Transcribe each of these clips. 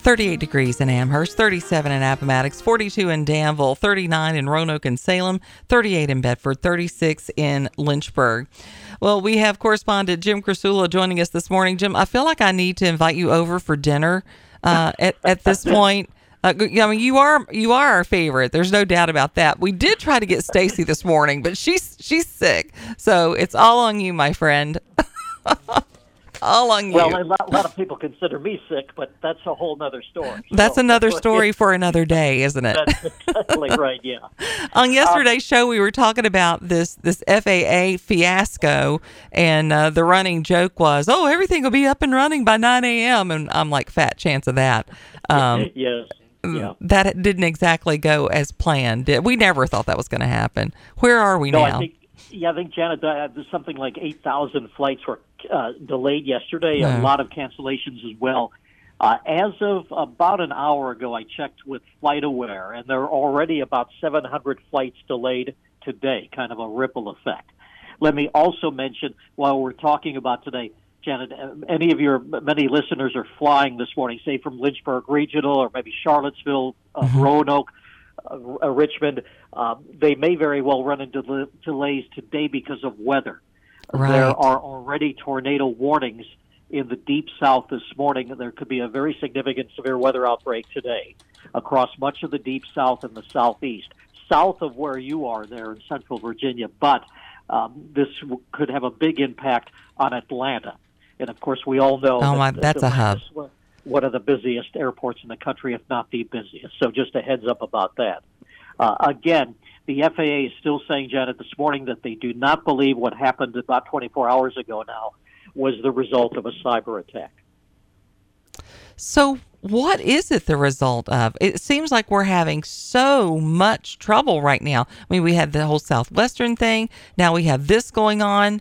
38 degrees in Amherst, 37 in Appomattox, 42 in Danville, 39 in Roanoke and Salem, 38 in Bedford, 36 in Lynchburg. Well, we have correspondent Jim Krasula joining us this morning. Jim, I feel like I need to invite you over for dinner uh, at, at this point. Uh, I mean, you are you are our favorite. There's no doubt about that. We did try to get Stacy this morning, but she's she's sick, so it's all on you, my friend. all on you. Well, a lot, a lot, of people consider me sick, but that's a whole other story. That's another story for another day, isn't it? That's exactly right. Yeah. on yesterday's um, show, we were talking about this this FAA fiasco, and uh, the running joke was, "Oh, everything will be up and running by 9 a.m." And I'm like, "Fat chance of that." Um, yes. Yeah. That didn't exactly go as planned. We never thought that was going to happen. Where are we no, now? I think, yeah, I think Janet, uh, something like 8,000 flights were uh, delayed yesterday. A lot of cancellations as well. Uh, as of about an hour ago, I checked with FlightAware, and there are already about 700 flights delayed today, kind of a ripple effect. Let me also mention, while we're talking about today, Janet, uh, any of your many listeners are flying this morning, say from Lynchburg Regional or maybe Charlottesville, uh, mm-hmm. Roanoke, uh, Richmond, uh, they may very well run into delays today because of weather. Right. There are already tornado warnings in the deep south this morning. There could be a very significant severe weather outbreak today across much of the deep south and the southeast, south of where you are there in central Virginia. But um, this w- could have a big impact on Atlanta. And of course, we all know oh, that, my, that's a hub. One of the busiest airports in the country, if not the busiest. So, just a heads up about that. Uh, again, the FAA is still saying, Janet, this morning that they do not believe what happened about 24 hours ago now was the result of a cyber attack. So, what is it the result of? It seems like we're having so much trouble right now. I mean, we had the whole Southwestern thing. Now we have this going on.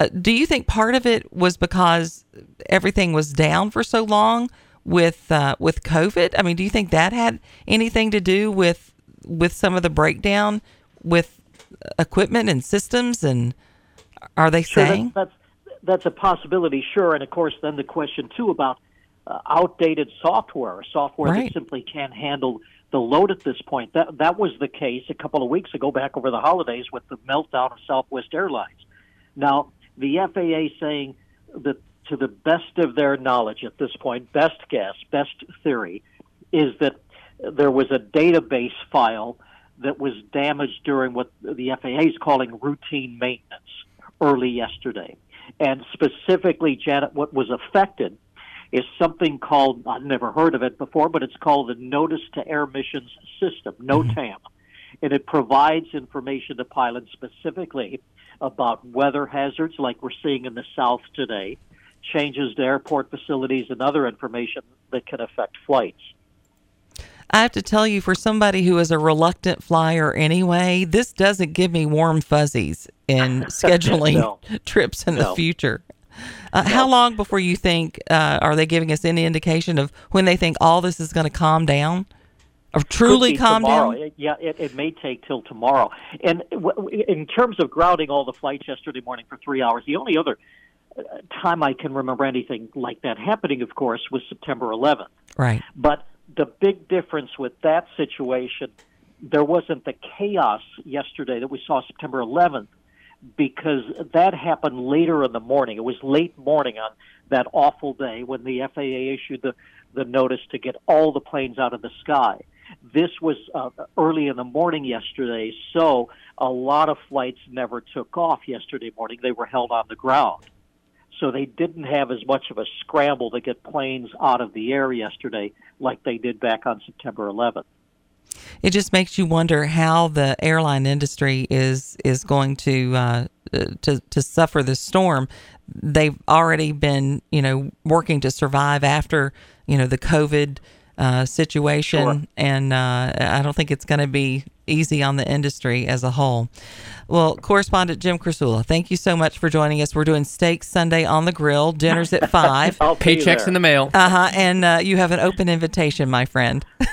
Uh, do you think part of it was because everything was down for so long with uh, with COVID? I mean, do you think that had anything to do with with some of the breakdown with equipment and systems? And are they sure, saying that's, that's, that's a possibility? Sure, and of course, then the question too about uh, outdated software, software right. that simply can't handle the load at this point. That that was the case a couple of weeks ago, back over the holidays, with the meltdown of Southwest Airlines. Now, the FAA saying that to the best of their knowledge at this point, best guess, best theory, is that there was a database file that was damaged during what the FAA is calling routine maintenance early yesterday. And specifically, Janet, what was affected is something called, I've never heard of it before, but it's called the Notice to Air Missions System, NOTAM. Mm-hmm. And it provides information to pilots specifically about weather hazards like we're seeing in the South today, changes to airport facilities, and other information that can affect flights. I have to tell you, for somebody who is a reluctant flyer anyway, this doesn't give me warm fuzzies in scheduling no. trips in no. the future. Uh, no. How long before you think uh, are they giving us any indication of when they think all this is going to calm down? Or truly calm tomorrow. down? It, yeah, it, it may take till tomorrow. And w- in terms of grounding all the flights yesterday morning for three hours, the only other uh, time I can remember anything like that happening, of course, was September 11th. Right. But the big difference with that situation, there wasn't the chaos yesterday that we saw September 11th because that happened later in the morning. It was late morning on that awful day when the FAA issued the, the notice to get all the planes out of the sky. This was uh, early in the morning yesterday, so a lot of flights never took off yesterday morning. They were held on the ground. So they didn't have as much of a scramble to get planes out of the air yesterday like they did back on September 11th. It just makes you wonder how the airline industry is is going to uh, to to suffer the storm. They've already been, you know, working to survive after, you know, the COVID uh, situation, sure. and uh, I don't think it's going to be easy on the industry as a whole. Well, correspondent Jim Krasula, thank you so much for joining us. We're doing Steak Sunday on the grill. Dinner's at five. Paychecks in the mail. Uh huh. And uh, you have an open invitation, my friend.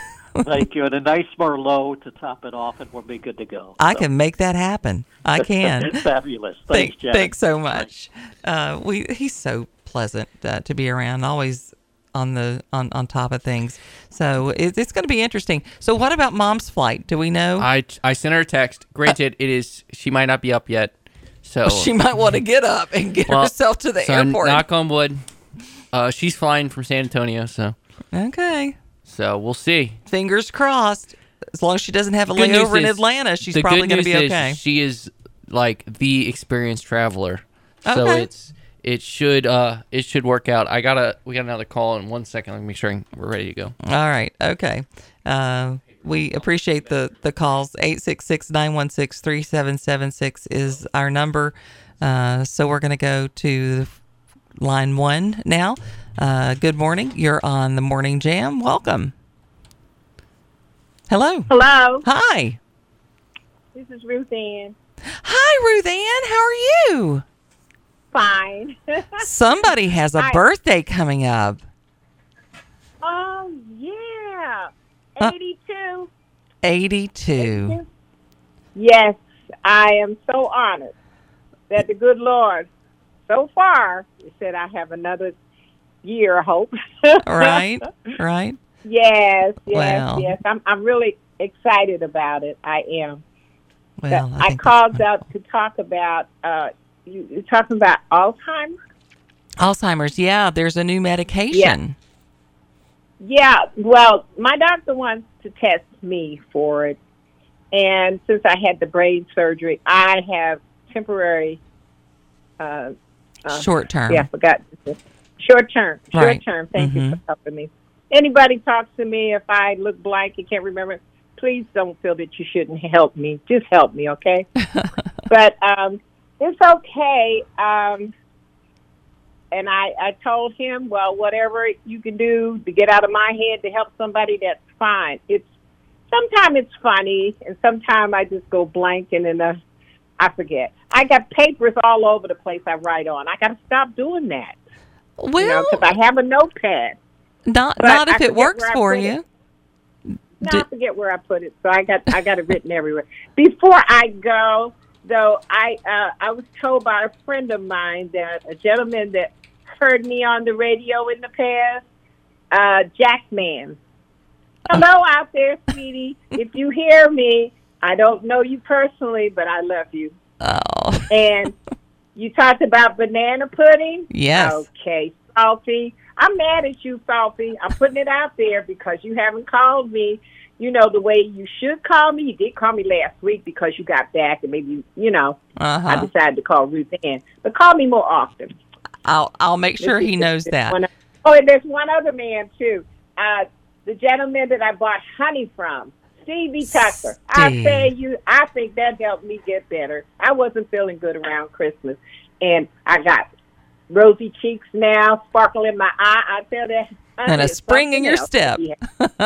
Thank you, and a nice Merlot to top it off, and we'll be good to go. I so. can make that happen. I can. Fabulous. Thanks, Thank, Thanks so much. Uh, we he's so pleasant uh, to be around. Always on the on, on top of things. So it, it's going to be interesting. So what about mom's flight? Do we know? I I sent her a text. Granted, it is she might not be up yet, so she might want to get up and get Well, herself to the so airport. knock on wood. Uh, she's flying from San Antonio, so okay, so we'll see. fingers crossed. As long as she doesn't have a layover in is- Atlanta, she's probably going to be okay. She is like the experienced traveler, so Okay. it's it should uh it should work out. I gotta we got another call in one second. Let me make sure we're ready to go. All right. Okay. Uh, we appreciate the, the calls. 866 916 3776 is our number. Uh, so we're going to go to line one now. Uh, good morning. You're on the Morning Jam. Welcome. Hello. Hello, Hi. this is Ruth Ann. Hi, Ruth Ann. How are you? Fine. Somebody has a birthday coming up. oh yeah, Uh, eighty-two. 82. Yes, I am so honored that the good Lord, so far, said I have another year. I hope. Right. Right. yes, yes, Well. yes. I'm I'm really excited about it. I am. Well, I, that's called out to talk about. Uh, you're talking about Alzheimer's. Alzheimer's. Yeah, there's a new medication. Yeah, yeah. well, my doctor wants to test me for it. And since I had the brain surgery, I have temporary, uh, uh, Short term. yeah, I forgot. Short term. Short Right. term. Thank you Mhm. for helping me. Anybody talks to me, if I look blank and can't remember, please don't feel that you shouldn't help me. Just help me, okay? but um, it's okay. Um, and I, I told him, well, whatever you can do to get out of my head to help somebody, that's fine. It's sometimes it's funny, and sometimes I just go blank, and then uh, I forget. I got papers all over the place I write on. I got to stop doing that, Well, you know, because I have a notepad. not but not if it works for you. it. Did- I forget where I put it, so I got I got it written everywhere. Before I go, though, I uh, I was told by a friend of mine that a gentleman that heard me on the radio in the past, uh, Jackman. Hello out there, sweetie. If you hear me, I don't know you personally, but I love you. Oh, And you talked about banana pudding. yes. Okay, Salty. I'm mad at you, Salty. I'm putting it out there because you haven't called me, you know, the way you should call me. You did call me last week because you got back and maybe, you know, I Uh-huh. decided to call Ruth Ann. But call me more often. I'll I'll make sure he knows that. one- oh, and there's one other man, too. Uh, the gentleman that I bought honey from, Stevie Tucker. I Steve. say you, I think that helped me get better. I wasn't feeling good around Christmas, and I got rosy cheeks now, sparkle in my eye. I tell that. Honey And a spring in your step. Yeah.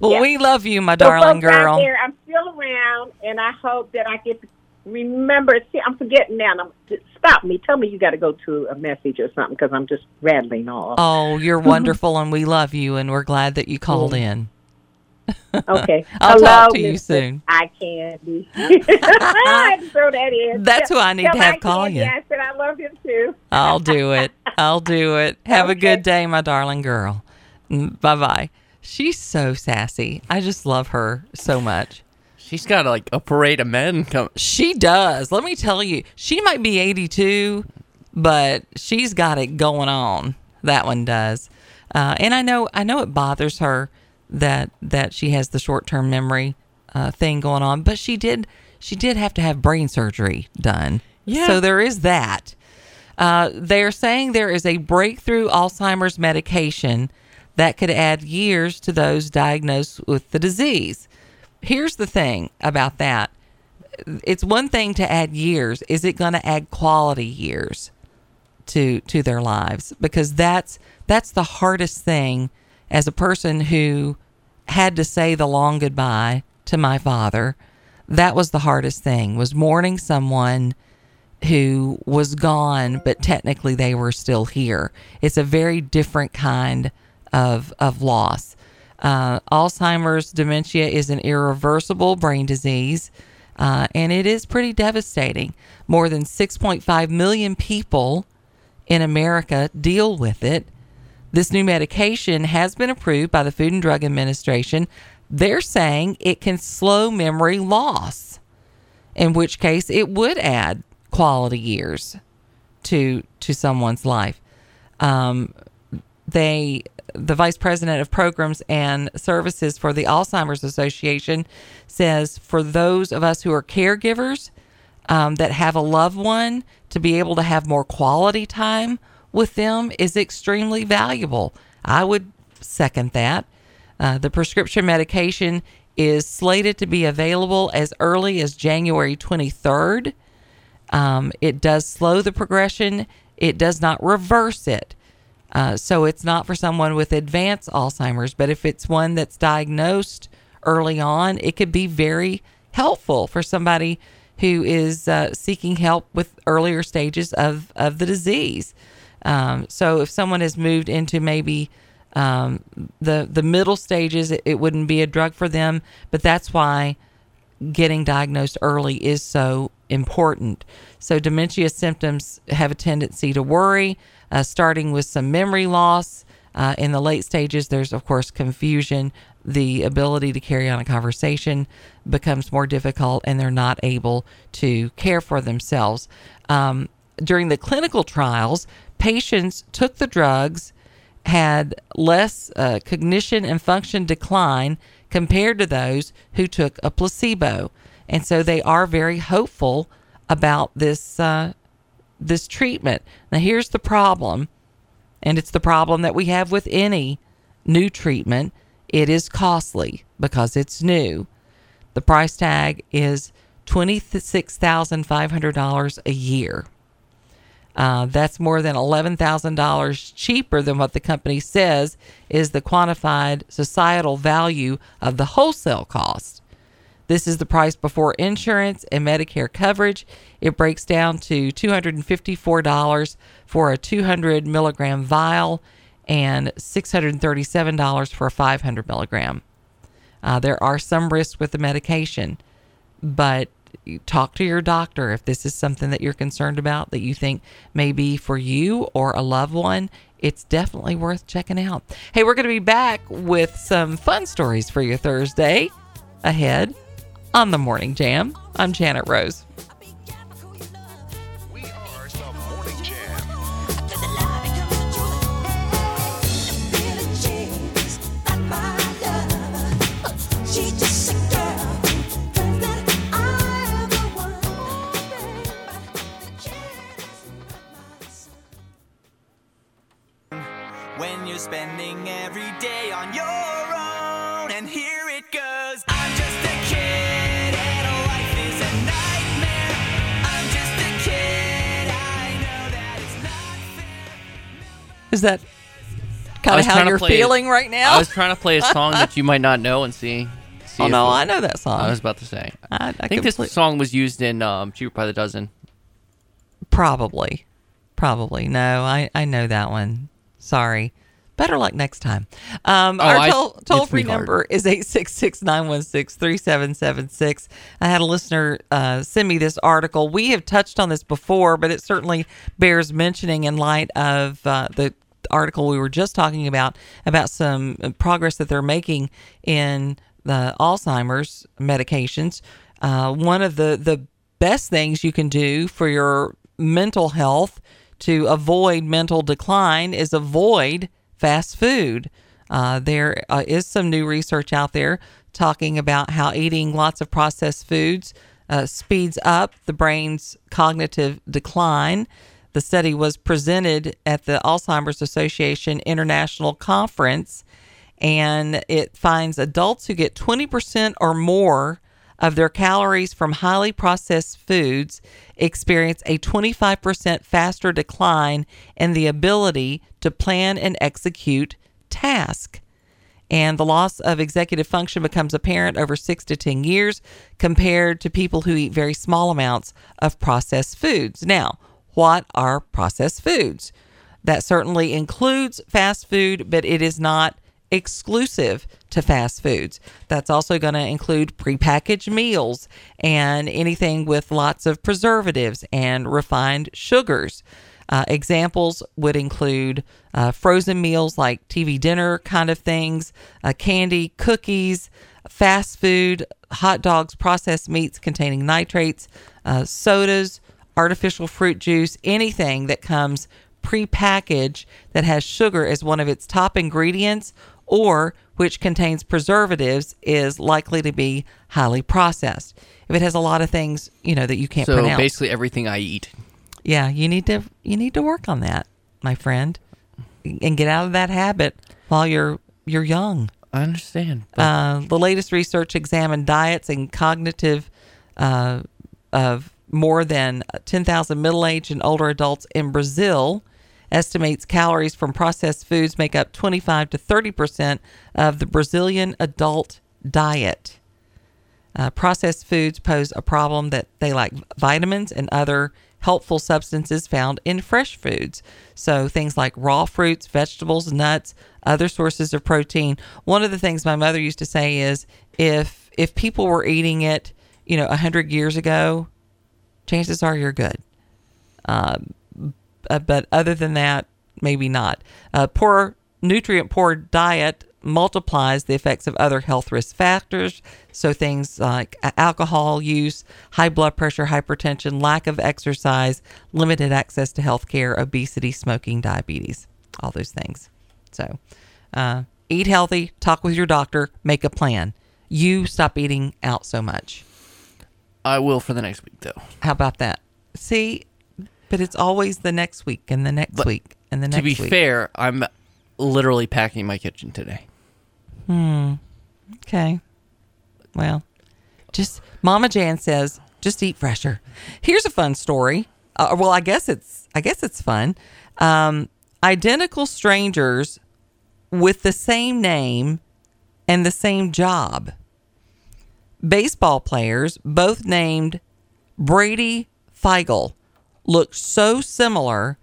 well, Yeah. we love you, my So darling girl. there, I'm still around, and I hope that I get to remember. See, I'm forgetting now. I'm, stop me. Tell me you got to go to a message or something because I'm just rattling off. Oh, you're wonderful, and we love you, and we're glad that you called in. Okay. I'll Hello, talk to you Mr. soon. Eye candy. I had to throw that in. That's who I need Tell to have Eye call Candy you. I said I love him too. I'll do it. I'll do it. Have a good day, my darling girl. Bye bye. She's so sassy. I just love her so much. She's got like a parade of men come. She does. Let me tell you, she might be 82, but she's got it going on. That one does. Uh, and I know, I know it bothers her that that she has the short term memory uh, thing going on, but she did she did have to have brain surgery done. Yeah. So there is that. Uh, they're saying there is a breakthrough Alzheimer's medication that could add years to those diagnosed with the disease. Here's the thing about that it's one thing to add years. Is it going to add quality years to to their lives? Because that's that's the hardest thing as a person who had to say the long goodbye to my father. That was the hardest thing was mourning someone who was gone, but technically they were still here. It's a very different kind of of loss. Uh, Alzheimer's dementia is an irreversible brain disease, uh, and it is pretty devastating. More than 6.5 million people in America deal with it. This new medication has been approved by the Food and Drug Administration. They're saying it can slow memory loss, in which case it would add quality years to to someone's life. Um, they the vice president of programs and services for the Alzheimer's Association says for those of us who are caregivers um, that have a loved one to be able to have more quality time with them is extremely valuable. I would second that. Uh, the prescription medication is slated to be available as early as January 23rd. Um, it does slow the progression, it does not reverse it. Uh, so it's not for someone with advanced Alzheimer's, but if it's one that's diagnosed early on, it could be very helpful for somebody who is uh, seeking help with earlier stages of, of the disease. Um, so if someone has moved into maybe um, the the middle stages, it, it wouldn't be a drug for them. But that's why getting diagnosed early is so important. So dementia symptoms have a tendency to worry uh, starting with some memory loss. Uh, in the late stages, there's, of course, confusion. The ability to carry on a conversation becomes more difficult, and they're not able to care for themselves. Um, during the clinical trials, patients took the drugs, had less uh, cognition and function decline compared to those who took a placebo. And so they are very hopeful about this uh, this treatment. Now, here's the problem, and it's the problem that we have with any new treatment it is costly because it's new. The price tag is $26,500 a year. Uh, that's more than $11,000 cheaper than what the company says is the quantified societal value of the wholesale cost. This is the price before insurance and Medicare coverage. It breaks down to $254 for a 200 milligram vial and $637 for a 500 milligram. Uh, there are some risks with the medication, but talk to your doctor if this is something that you're concerned about that you think may be for you or a loved one. It's definitely worth checking out. Hey, we're going to be back with some fun stories for your Thursday ahead on the Morning Jam. I'm Janet Rose. I kind of was how you're play- feeling right now? I was trying to play a song that you might not know and see. see oh no, it- I know that song. I was about to say. I, I I think this complete- song was used in um, Cheaper by the Dozen. Probably. Probably. No, I, I know that one. Sorry. Better luck next time. Um, Oh, our toll, toll free number is 866 916 3776. I had a listener uh, send me this article. We have touched on this before, but it certainly bears mentioning in light of uh, the article we were just talking about, about some progress that they're making in the Alzheimer's medications. Uh, one of the, the best things you can do for your mental health to avoid mental decline is avoid fast food. Uh, there uh, is some new research out there talking about how eating lots of processed foods uh, speeds up the brain's cognitive decline. The study was presented at the Alzheimer's Association International Conference, and it finds adults who get 20% or more of their calories from highly processed foods experience a 25% faster decline in the ability to plan and execute tasks. And the loss of executive function becomes apparent over six to 10 years compared to people who eat very small amounts of processed foods. Now, what are processed foods? That certainly includes fast food, but it is not exclusive to fast foods. That's also going to include prepackaged meals and anything with lots of preservatives and refined sugars. Uh, examples would include uh, frozen meals like TV dinner kind of things, uh, candy, cookies, fast food, hot dogs, processed meats containing nitrates, uh, sodas, artificial fruit juice, anything that comes prepackaged that has sugar as one of its top ingredients or which contains preservatives is likely to be highly processed. If it has a lot of things, you know, that you can't So pronounce. basically, everything I eat. yeah, you need to you need to work on that, my friend, and get out of that habit while you're you're young. I understand. but- Uh, the latest research examined diets and cognitive uh, of more than 10,000 middle aged and older adults in Brazil. Estimates calories from processed foods make up 25 to 30 percent of the Brazilian adult diet. Uh, processed foods pose a problem that they lack vitamins and other helpful substances found in fresh foods. So things like raw fruits, vegetables, nuts, other sources of protein. One of the things my mother used to say is if if people were eating it, you know, 100 years ago, chances are you're good. Um, uh, but other than that, maybe not. Uh, poor nutrient poor diet multiplies the effects of other health risk factors. So things like alcohol use, high blood pressure, hypertension, lack of exercise, limited access to health care, obesity, smoking, diabetes, all those things. So uh, eat healthy, talk with your doctor, make a plan. You stop eating out so much. I will for the next week, though. How about that? See, but it's always the next week and the next But week and the next week. to be week. fair, I'm literally packing my kitchen today. Hmm. Okay. Well, just Mama Jan says just eat fresher. Here's a fun story. Uh, well, I guess it's I guess it's fun. Um, identical strangers with the same name and the same job. Baseball players, both named Brady Feigl, looked so similar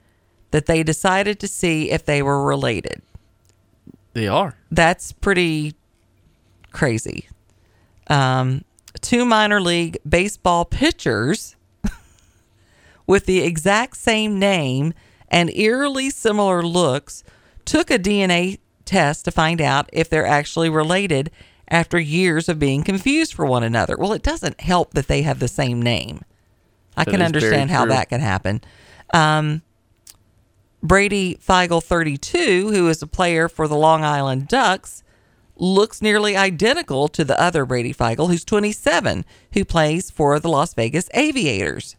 that they decided to see if they were related They are. that's pretty crazy. Um, two minor league baseball pitchers with the exact same name and eerily similar looks took a DNA test to find out if they're actually related after years of being confused for one another. Well, it doesn't help that they have the same name. I That can understand how that can happen. Um, Brady Feigl, 32, who is a player for the Long Island Ducks, looks nearly identical to the other Brady Feigl, who's 27, who plays for the Las Vegas Aviators.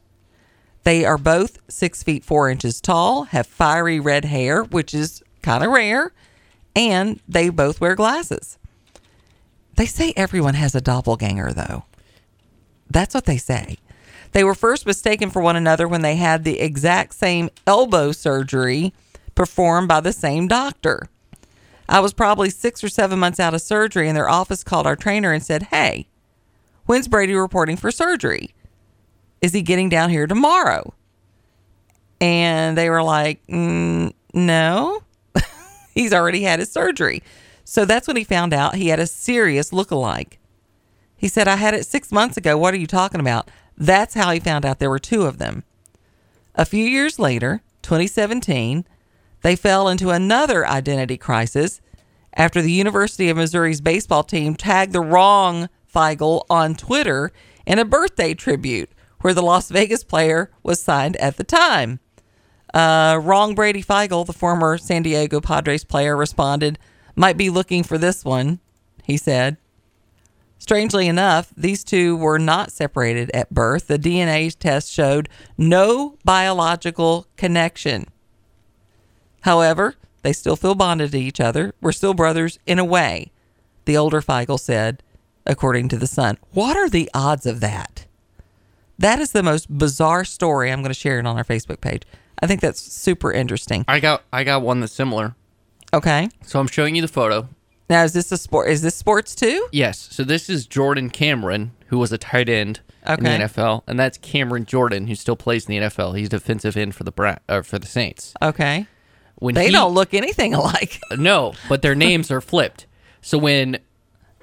They are both six feet four inches tall, have fiery red hair, which is kind of rare, and they both wear glasses. They say everyone has a doppelganger, though. That's what they say. They were first mistaken for one another when they had the exact same elbow surgery performed by the same doctor. I was probably six or seven months out of surgery, and their office called our trainer and said, Hey, when's Brady reporting for surgery? Is he getting down here tomorrow? And they were like, mm, No, he's already had his surgery. So that's when he found out he had a serious look-alike. He said, I had it six months ago. What are you talking about? That's how he found out there were two of them. A few years later, 2017, they fell into another identity crisis after the University of Missouri's baseball team tagged the wrong Feigl on Twitter in a birthday tribute where the Las Vegas player was signed at the time. Uh, wrong Brady Feigl, the former San Diego Padres player, responded, Might be looking for this one, he said. Strangely enough, these two were not separated at birth. The DNA test showed no biological connection. However, they still feel bonded to each other. We're still brothers in a way, the older Feigl said, according to The Sun. What are the odds of that? That is the most bizarre story. I'm going to share it on our Facebook page. I think that's super interesting. I got I got one that's similar. Okay. So I'm showing you the photo. Now, is this a sport? Is this sports too? Yes. So this is Jordan Cameron, who was a tight end in the NFL, and that's Cameron Jordan, who still plays in the NFL. He's defensive end for the Bra- uh, for the Saints. Okay. When They he- don't look anything alike. No, but their names are flipped. So when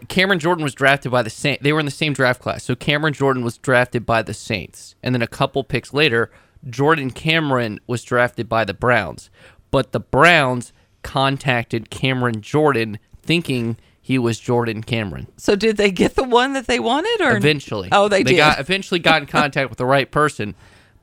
Cameron Jordan was drafted by the Saints, they were in the same draft class. So Cameron Jordan was drafted by the Saints, and then a couple picks later, Jordan Cameron was drafted by the Browns, but the Browns contacted Cameron Jordan thinking he was Jordan Cameron. So did they get the one that they wanted, or Eventually, Oh, they, did. got eventually got in contact with the right person,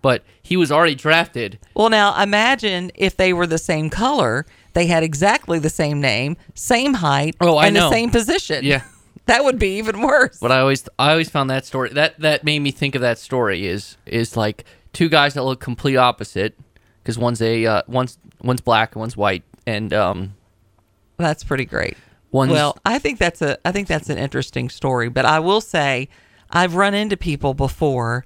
but he was already drafted. well, now imagine if they were the same color, they had exactly the same name, same height, Oh, I and know. the same position. Yeah. that would be even worse. But I always I always found that story that that made me think of that story is is like two guys that look complete opposite because one's a uh, one's one's black and one's white and um That's pretty great. one's Well, I think that's a I think that's an interesting story, but I will say I've run into people before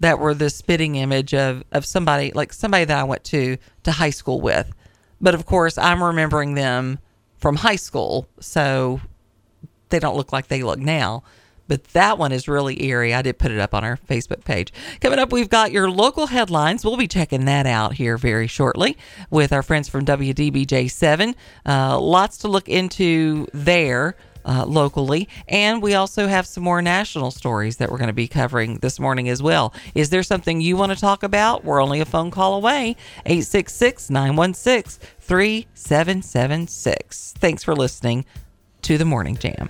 that were the spitting image of of somebody like somebody that I went to to high school with. But of course, I'm remembering them from high school, so they don't look like they look now. But that one is really eerie. I did put it up on our Facebook page. Coming up, we've got your local headlines. We'll be checking that out here very shortly with our friends from WDBJ7. Uh, lots to look into there. Uh, locally, and we also have some more national stories that we're going to be covering this morning as well. Is there something you want to talk about? We're only a phone call away 866 916 3776. Thanks for listening to the Morning Jam.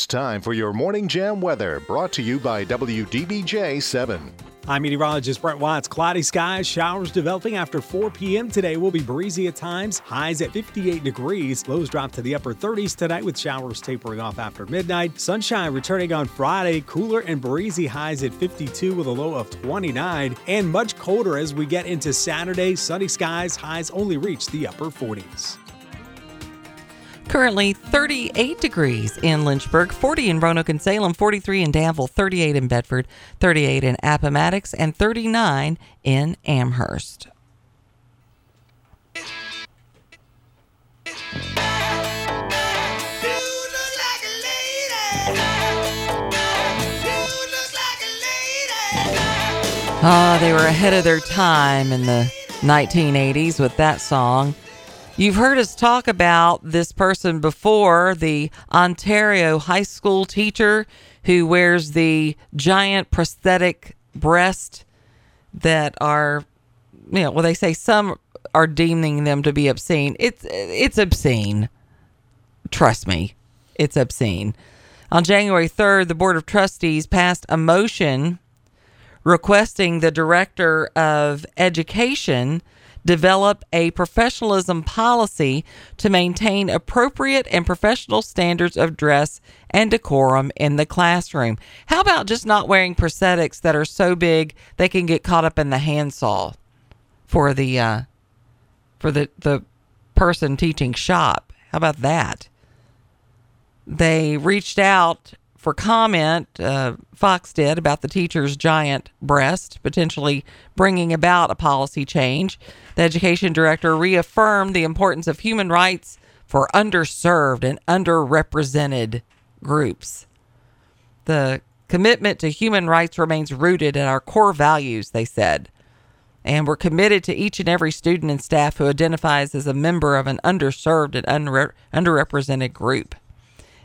It's time for your Morning Jam weather brought to you by WDBJ 7. I'm meteorologist Brett Watts. Cloudy skies, showers developing after 4 p.m. today will be breezy at times. Highs at 58 degrees. Lows drop to the upper 30s tonight with showers tapering off after midnight. Sunshine returning on Friday. Cooler and breezy highs at 52 with a low of 29. And much colder as we get into Saturday. Sunny skies, highs only reach the upper 40s. Currently 38 degrees in Lynchburg, 40 in Roanoke and Salem, 43 in Danville, 38 in Bedford, 38 in Appomattox, and 39 in Amherst. Ah, they were ahead of their time in the 1980s with that song. You've heard us talk about this person before, the Ontario high school teacher who wears the giant prosthetic breast that are, you know, well, they say some are deeming them to be obscene. It's it's obscene. Trust me, it's obscene. On January 3rd, the Board of Trustees passed a motion requesting the Director of Education develop a professionalism policy to maintain appropriate and professional standards of dress and decorum in the classroom. How about just not wearing prosthetics that are so big they can get caught up in the handsaw for the uh, for the the person teaching shop? How about that? They reached out for comment, uh, Fox did, about the teacher's giant breast, potentially bringing about a policy change. The education director reaffirmed the importance of human rights for underserved and underrepresented groups. The commitment to human rights remains rooted in our core values, they said. And we're committed to each and every student and staff who identifies as a member of an underserved and unre- underrepresented group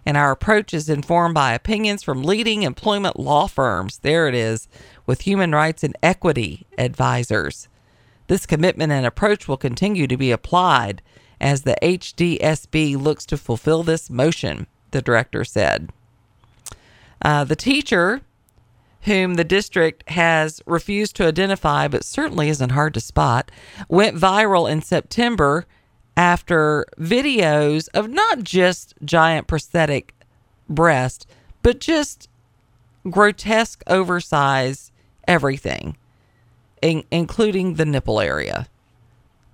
and our approach is informed by opinions from leading employment law firms. There it is, with human rights and equity advisors. This commitment and approach will continue to be applied as the HDSB looks to fulfill this motion, the director said. Uh, the teacher, whom the district has refused to identify but certainly isn't hard to spot, went viral in September after videos of not just giant prosthetic breast, but just grotesque, oversized everything, in- including the nipple area.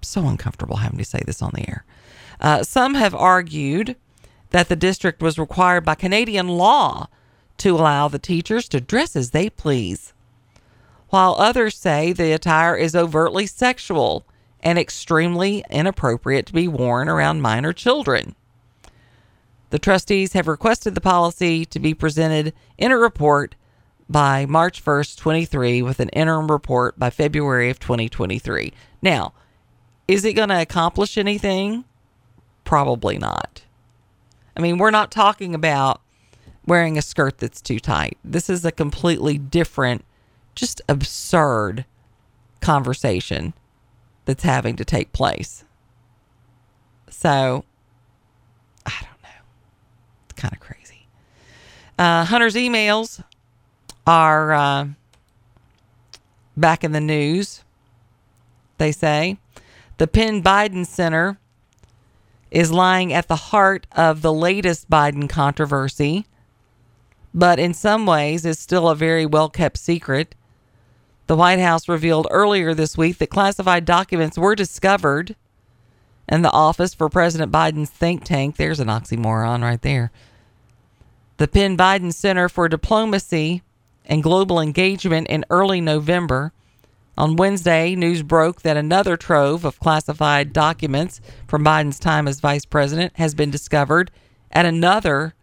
so uncomfortable having to say this on the air. Uh, some have argued that the district was required by Canadian law to allow the teachers to dress as they please, while others say the attire is overtly sexual and extremely inappropriate to be worn around minor children. The trustees have requested the policy to be presented in a report by March 1st, 23, with an interim report by February of 2023. Now, is it going to accomplish anything? Probably not. I mean, we're not talking about wearing a skirt that's too tight. This is a completely different, just absurd conversation that's having to take place. So, I don't know. It's kind of crazy. Uh, Hunter's emails are uh, back in the news, they say. The Penn Biden Center is lying at the heart of the latest Biden controversy, but in some ways is still a very well kept secret. The White House revealed earlier this week that classified documents were discovered in the office for President Biden's think tank. There's an oxymoron right there. The Penn Biden Center for Diplomacy and Global Engagement in early November. On Wednesday, news broke that another trove of classified documents from Biden's time as vice president has been discovered at another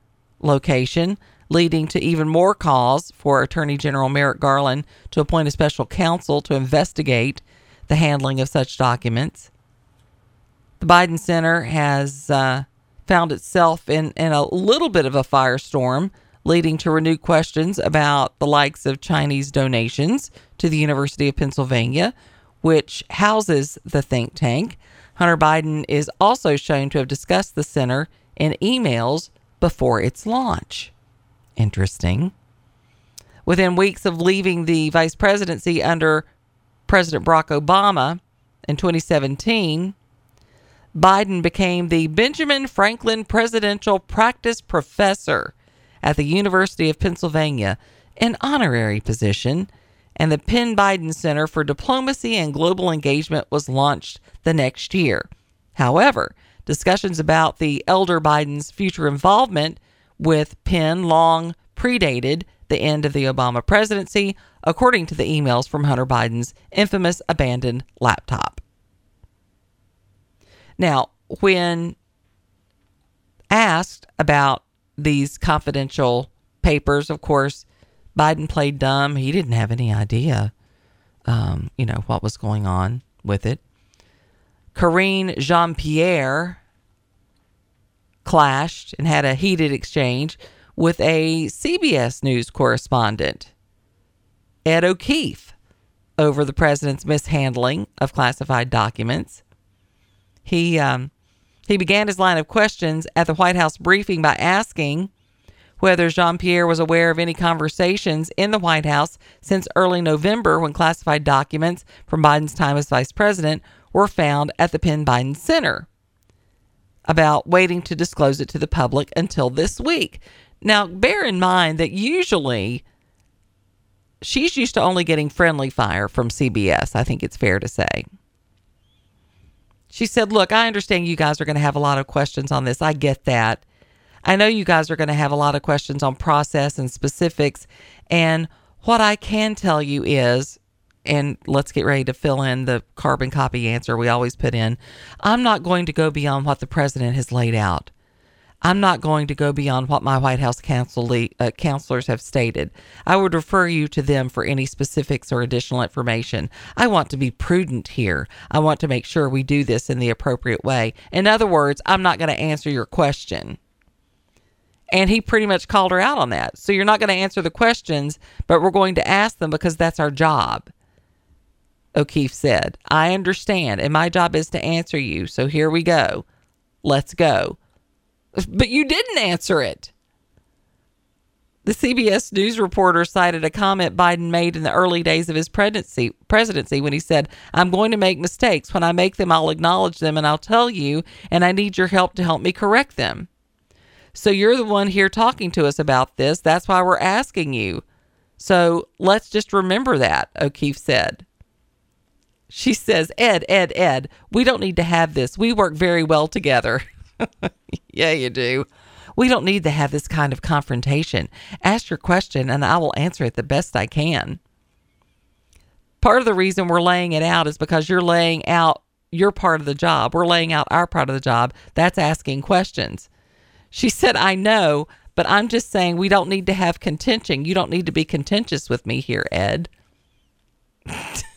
location, leading to even more calls for Attorney General Merrick Garland to appoint a special counsel to investigate the handling of such documents. The Biden Center has uh, found itself in, in a little bit of a firestorm, leading to renewed questions about the likes of Chinese donations to the University of Pennsylvania, which houses the think tank. Hunter Biden is also shown to have discussed the center in emails before its launch. Interesting. Within weeks of leaving the vice presidency under President Barack Obama in 2017, Biden became the Benjamin Franklin Presidential Practice Professor at the University of Pennsylvania, an honorary position, and the Penn Biden Center for Diplomacy and Global Engagement was launched the next year. However, discussions about the elder Biden's future involvement with Penn long predated the end of the Obama presidency, according to the emails from Hunter Biden's infamous abandoned laptop. Now, when asked about these confidential papers, of course, Biden played dumb. He didn't have any idea, um, you know, what was going on with it. Karine Jean Pierre clashed and had a heated exchange with a CBS News correspondent, Ed O'Keefe, over the president's mishandling of classified documents. He um, he began his line of questions at the White House briefing by asking whether Jean Pierre was aware of any conversations in the White House since early November when classified documents from Biden's time as vice president were found at the Penn Biden Center about waiting to disclose it to the public until this week. Now, bear in mind that usually she's used to only getting friendly fire from CBS, I think it's fair to say. She said, Look, I understand you guys are going to have a lot of questions on this. I get that. I know you guys are going to have a lot of questions on process and specifics. And what I can tell you is, and let's get ready to fill in the carbon copy answer we always put in. I'm not going to go beyond what the president has laid out. I'm not going to go beyond what my White House counsel, uh, counselors have stated. I would refer you to them for any specifics or additional information. I want to be prudent here. I want to make sure we do this in the appropriate way. In other words, I'm not going to answer your question. And he pretty much called her out on that. So you're not going to answer the questions, but we're going to ask them because that's our job. O'Keefe said, I understand, and my job is to answer you. So here we go. Let's go. But you didn't answer it. The CBS News reporter cited a comment Biden made in the early days of his presidency, presidency when he said, I'm going to make mistakes. When I make them, I'll acknowledge them and I'll tell you, and I need your help to help me correct them. So you're the one here talking to us about this. That's why we're asking you. So let's just remember that, O'Keefe said. She says, Ed, Ed, Ed, we don't need to have this. We work very well together. yeah, you do. We don't need to have this kind of confrontation. Ask your question and I will answer it the best I can. Part of the reason we're laying it out is because you're laying out your part of the job. We're laying out our part of the job. That's asking questions. She said, I know, but I'm just saying we don't need to have contention. You don't need to be contentious with me here, Ed.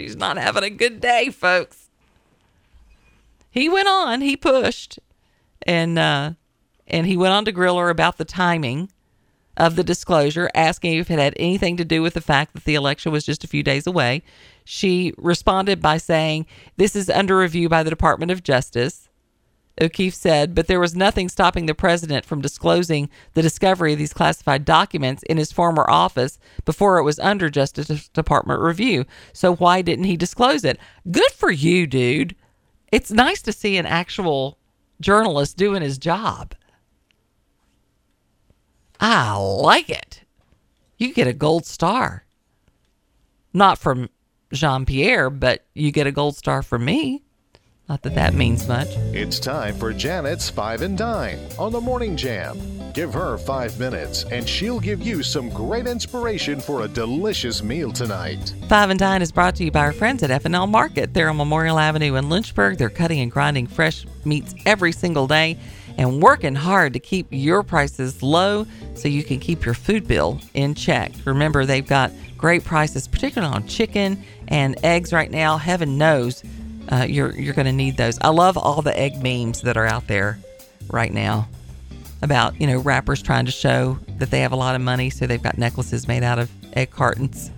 She's not having a good day, folks. He went on, he pushed, and uh, and he went on to grill her about the timing of the disclosure, asking if it had anything to do with the fact that the election was just a few days away. She responded by saying, This is under review by the Department of Justice. O'Keefe said, but there was nothing stopping the president from disclosing the discovery of these classified documents in his former office before it was under Justice Department review. So why didn't he disclose it? Good for you, dude. It's nice to see an actual journalist doing his job. I like it. You get a gold star. Not from Jean Pierre, but you get a gold star from me. Not that that means much. It's time for Janet's Five and Dine on the Morning Jam. Give her five minutes, and she'll give you some great inspiration for a delicious meal tonight. Five and Dine is brought to you by our friends at F&L Market. They're on Memorial Avenue in Lynchburg. They're cutting and grinding fresh meats every single day and working hard to keep your prices low so you can keep your food bill in check. Remember, they've got great prices, particularly on chicken and eggs right now. Heaven knows uh, you're you're going to need those. I love all the egg memes that are out there right now about you know rappers trying to show that they have a lot of money, so they've got necklaces made out of egg cartons.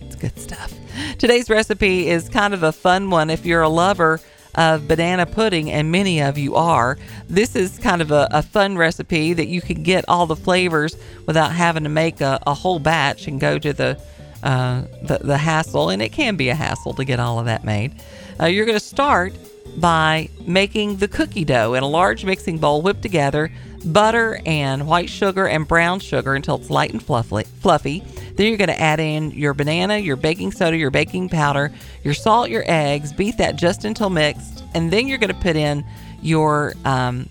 It's good stuff. Today's recipe is kind of a fun one if you're a lover of banana pudding, and many of you are. This is kind of a, a fun recipe that you can get all the flavors without having to make a, a whole batch and go to the, uh, the the hassle, and it can be a hassle to get all of that made. Uh, you're going to start by making the cookie dough in a large mixing bowl. Whip together butter and white sugar and brown sugar until it's light and fluffy. fluffy. Then you're going to add in your banana, your baking soda, your baking powder, your salt, your eggs. Beat that just until mixed, and then you're going to put in your um,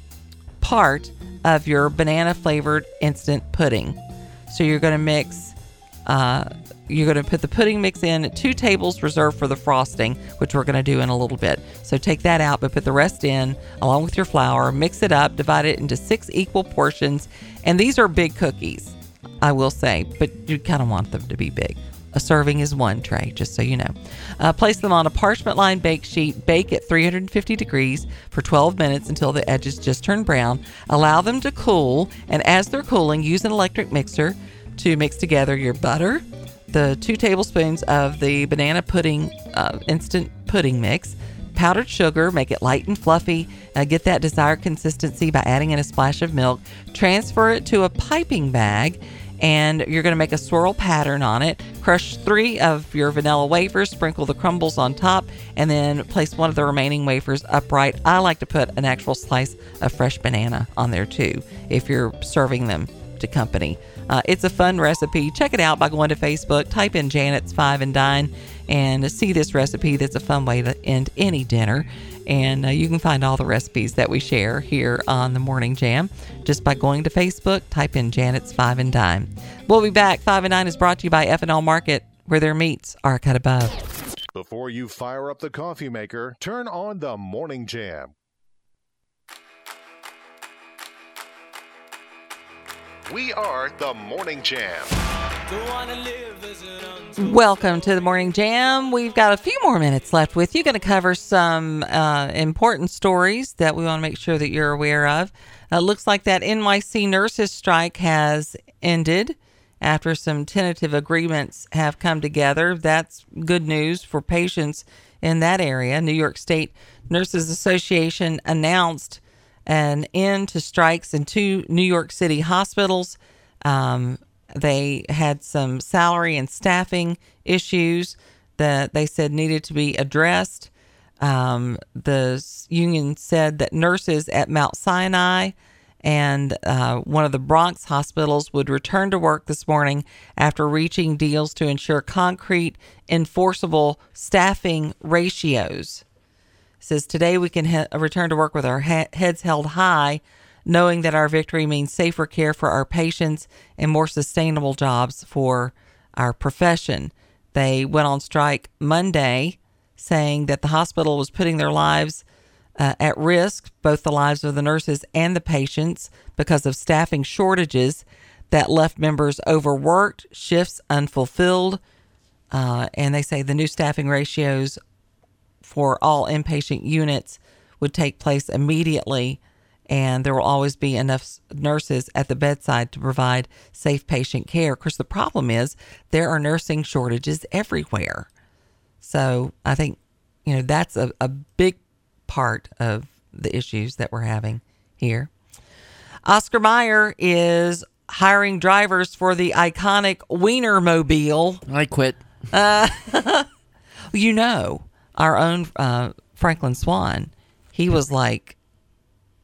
part of your banana flavored instant pudding. So you're going to mix. Uh, you're going to put the pudding mix in two tables reserved for the frosting, which we're going to do in a little bit. So take that out, but put the rest in along with your flour. Mix it up, divide it into six equal portions, and these are big cookies. I will say, but you kind of want them to be big. A serving is one tray, just so you know. Uh, place them on a parchment lined bake sheet. Bake at 350 degrees for 12 minutes until the edges just turn brown. Allow them to cool, and as they're cooling, use an electric mixer to mix together your butter, the two tablespoons of the banana pudding uh, instant pudding mix, powdered sugar, make it light and fluffy. Uh, get that desired consistency by adding in a splash of milk. Transfer it to a piping bag and you're going to make a swirl pattern on it. Crush three of your vanilla wafers, sprinkle the crumbles on top, and then place one of the remaining wafers upright. I like to put an actual slice of fresh banana on there too if you're serving them to company. Uh, it's a fun recipe. Check it out by going to Facebook, type in Janet's Five and Dine, and see this recipe that's a fun way to end any dinner. And uh, you can find all the recipes that we share here on the Morning Jam just by going to Facebook, type in Janet's Five and Dine. We'll be back. Five and Dine is brought to you by F&L Market, where their meats are cut above. Before you fire up the coffee maker, turn on the Morning Jam. We are the Morning Jam. Welcome to the Morning Jam. We've got a few more minutes left with you. Going to cover some uh, important stories that we want to make sure that you're aware of. Uh, looks like that NYC nurses strike has ended after some tentative agreements have come together. That's good news for patients in that area. New York State Nurses Association announced an end to strikes in two New York City hospitals. Um, they had some salary and staffing issues that they said needed to be addressed. Um, the union said that nurses at Mount Sinai and uh, one of the Bronx hospitals would return to work this morning after reaching deals to ensure concrete, enforceable staffing ratios. Says today we can return to work with our he- heads held high, knowing that our victory means safer care for our patients and more sustainable jobs for our profession. They went on strike Monday, saying that the hospital was putting their lives uh, at risk, both the lives of the nurses and the patients, because of staffing shortages that left members overworked, shifts unfulfilled. Uh, and they say the new staffing ratios for all inpatient units would take place immediately, and there will always be enough nurses at the bedside to provide safe patient care. Of course, the problem is there are nursing shortages everywhere. So I think, you know, that's a, a big part of the issues that we're having here. Oscar Mayer is hiring drivers for the iconic Wienermobile. I quit. Uh, you know, our own uh, Franklin Swan, he was like,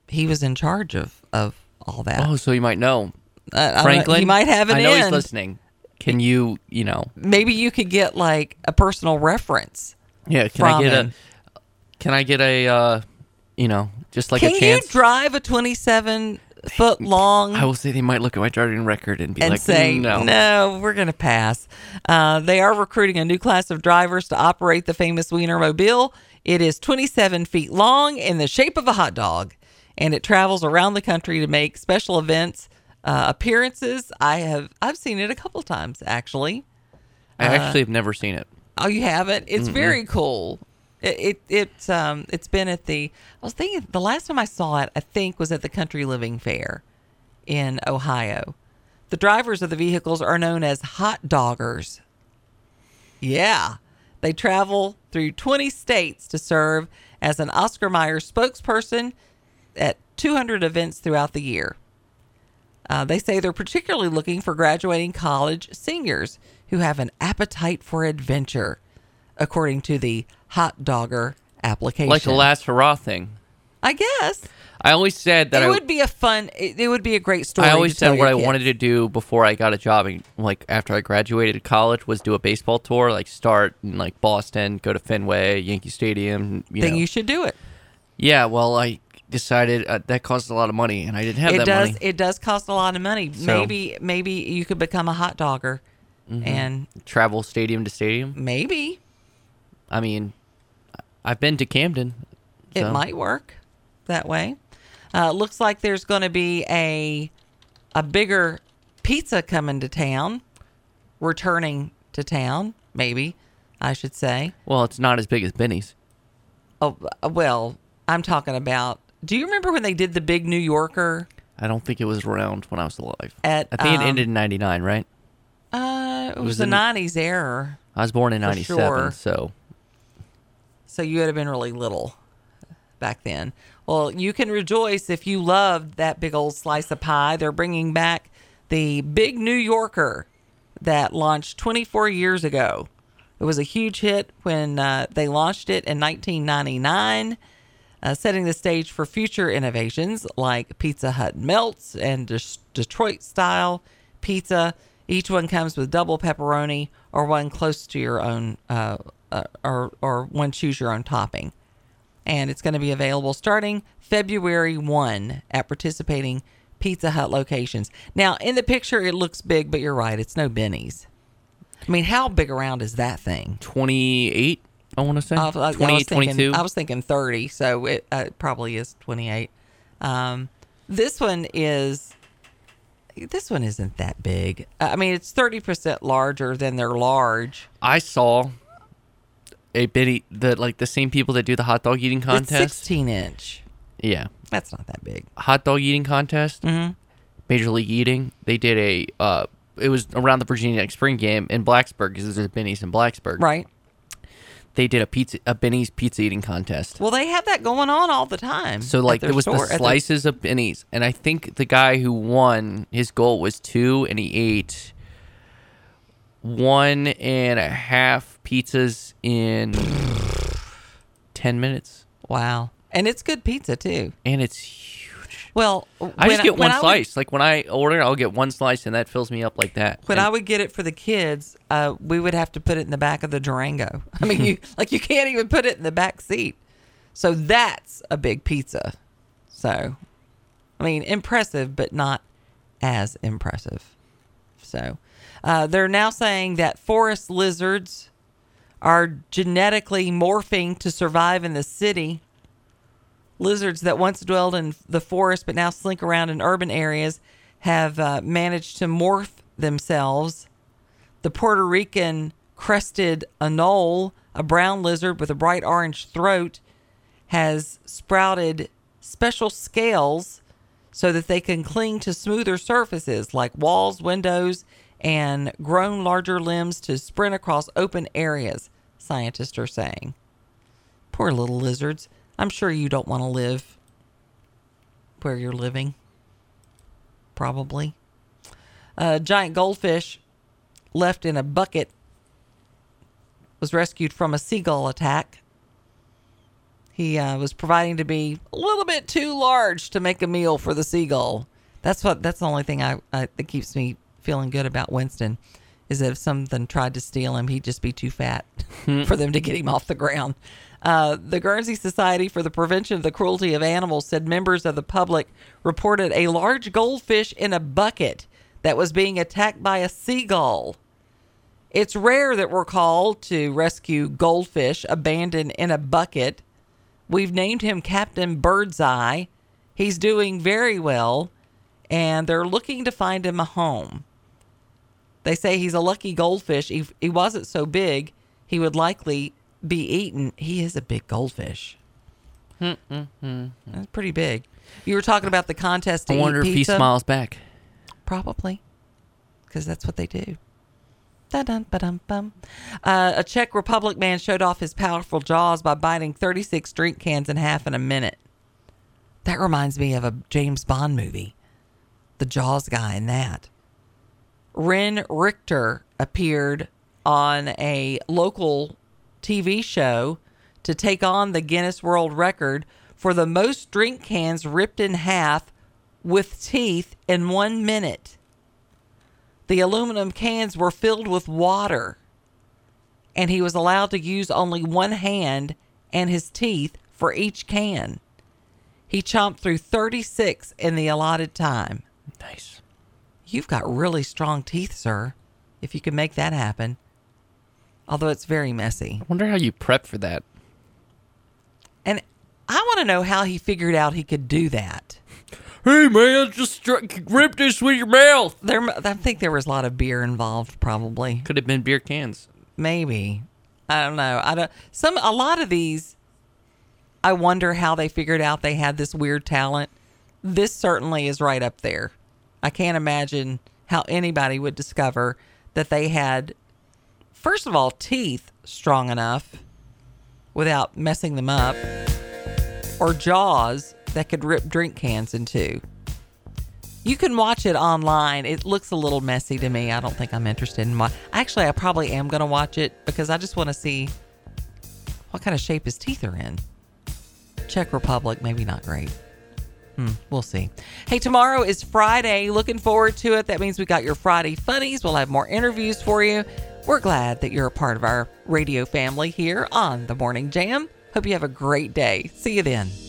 he was in charge of, of all that. Oh, so you might know. Uh, Franklin. he might have an I know he's listening. Can you, you know, Maybe you could get like a personal reference. yeah, can I get him. a can I get a uh, you know, just like Can a you chance? drive a 27 foot long I will say they might look at my driving record and be and like, say, no. no, we're going to pass. Uh, they are recruiting a new class of drivers to operate the famous Wienermobile. It is 27 feet long in the shape of a hot dog, and it travels around the country to make special events uh, appearances. I have I've seen it a couple times actually. I actually have never seen it. Oh, you haven't? It's very cool. It, it it's um it's been at the I was thinking the last time I saw it I think was at the Country Living Fair in Ohio. The drivers of the vehicles are known as hot doggers. Yeah. They travel through 20 states to serve as an Oscar Mayer spokesperson at 200 events throughout the year. Uh, they say they're particularly looking for graduating college seniors who have an appetite for adventure, according to the Hot Dogger application. Like the last hurrah thing. I guess I always said that it I would be a fun. It, it would be a great story. I always said what I kids. wanted to do before I got a job, and, like after I graduated college, was do a baseball tour. Like start in like Boston, go to Fenway, Yankee Stadium. You Think know. you should do it. yeah, well, I decided uh, that cost a lot of money, and I didn't have it that does. money. It does cost a lot of money. So- maybe maybe you could become a hot dogger, Mm-hmm. and Travel stadium to stadium. maybe I mean, I've been to Camden. it might work that way. Uh, looks like there's going to be a a bigger pizza coming to town, returning to town. Maybe I should say. Well, it's not as big as Benny's. Oh uh, well, I'm talking about. Do you remember when they did the big New Yorker? I don't think it was around when I was alive. At, I think um, it ended in '99, right? Uh, it was, was the '90s era, I was born in '97, sure. so so you would have been really little back then. Well, you can rejoice if you loved that big old slice of pie. They're bringing back the Big New Yorker that launched 24 years ago. It was a huge hit when uh, they launched it in 1999, uh, setting the stage for future innovations like Pizza Hut Melts and Des- Detroit style pizza. Each one comes with double pepperoni or one close to your own, uh, uh, or, or one choose your own topping and it's going to be available starting February 1 at participating Pizza Hut locations. Now, in the picture, it looks big, but you're right, it's no Benny's. I mean, how big around is that thing? 28. I want to say I was- I was thinking- 22. I was thinking 30, so it uh, probably is 28. Um, this one is. This one isn't that big. I mean, it's 30% larger than their large. I saw a Benny the like the same people that do the hot dog eating It's contest. 16 inch. Yeah, That's not that big. hot dog eating contest. Mhm. Major League Eating. They did a. uh It was around the Virginia Tech spring game in Blacksburg because there's a Benny's in Blacksburg. Right. They did a pizza a Benny's pizza eating contest. Well, they have that going on all the time. So like there was store- the at their- slices of bennies, and I think the guy who won his goal was two, and he ate one and a half pizzas in ten minutes, Wow. And it's good pizza too. and it's huge. Well, I just get when one I would- slice. like when I order, I'll get one slice, and that fills me up like that. when And- I would get it for the kids, uh, we would have to put it in the back of the Durango. I mean, you like you can't even put it in the back seat. So that's a big pizza. So, I mean, impressive, but not as impressive. So, uh, they're now saying that forest lizards are genetically morphing to survive in the city. Lizards that once dwelled in the forest but now slink around in urban areas have uh, managed to morph themselves. The Puerto Rican crested anole, a brown lizard with a bright orange throat, has sprouted special scales so that they can cling to smoother surfaces like walls, windows, and grown larger limbs to sprint across open areas, scientists are saying. Poor little lizards. I'm sure you don't want to live where you're living. Probably. A giant goldfish left in a bucket was rescued from a seagull attack. He uh, was providing to be a little bit too large to make a meal for the seagull. That's what. That's the only thing I, I that keeps me feeling good about Winston, is that if something tried to steal him, he'd just be too fat for them to get him off the ground. Uh, the Guernsey Society for the Prevention of the Cruelty of Animals said members of the public reported a large goldfish in a bucket that was being attacked by a seagull. It's rare that we're called to rescue goldfish abandoned in a bucket. We've named him Captain Birdseye. He's doing very well, and they're looking to find him a home. They say he's a lucky goldfish. If he wasn't so big, he would likely be eaten. He is a big goldfish. That's pretty big. You were talking about the contest to I wonder if he pizza. smiles back. Probably, because that's what they do. Dun-dun, ba-dum-bum. Uh, a Czech Republic man showed off his powerful jaws by biting 36 drink cans in half in a minute. That reminds me of a James Bond movie, the Jaws guy in that. Ren Richter appeared on a local TV show to take on the Guinness World Record for the most drink cans ripped in half with teeth in one minute. The aluminum cans were filled with water, and he was allowed to use only one hand and his teeth for each can. He chomped through 36 in the allotted time. Nice. You've got really strong teeth, sir, if you can make that happen. Although it's very messy. I wonder how you prep for that. And I want to know how he figured out he could do that. Hey man, just rip this with your mouth. There, I think there was a lot of beer involved, probably. Could have been beer cans. Maybe. I don't know. I don't. Some a lot of these. I wonder how they figured out they had this weird talent. This certainly is right up there. I can't imagine how anybody would discover that they had, first of all, teeth strong enough without messing them up, or jaws that could rip drink cans in two. You can watch it online. It looks a little messy to me. I don't think I'm interested in watch. Actually, I probably am going to watch it because I just want to see what kind of shape his teeth are in. Czech Republic, maybe not great. Hmm, we'll see. Hey, tomorrow is Friday. Looking forward to it. That means we got your Friday funnies. We'll have more interviews for you. We're glad that you're a part of our radio family here on the Morning Jam. Hope you have a great day. See you then.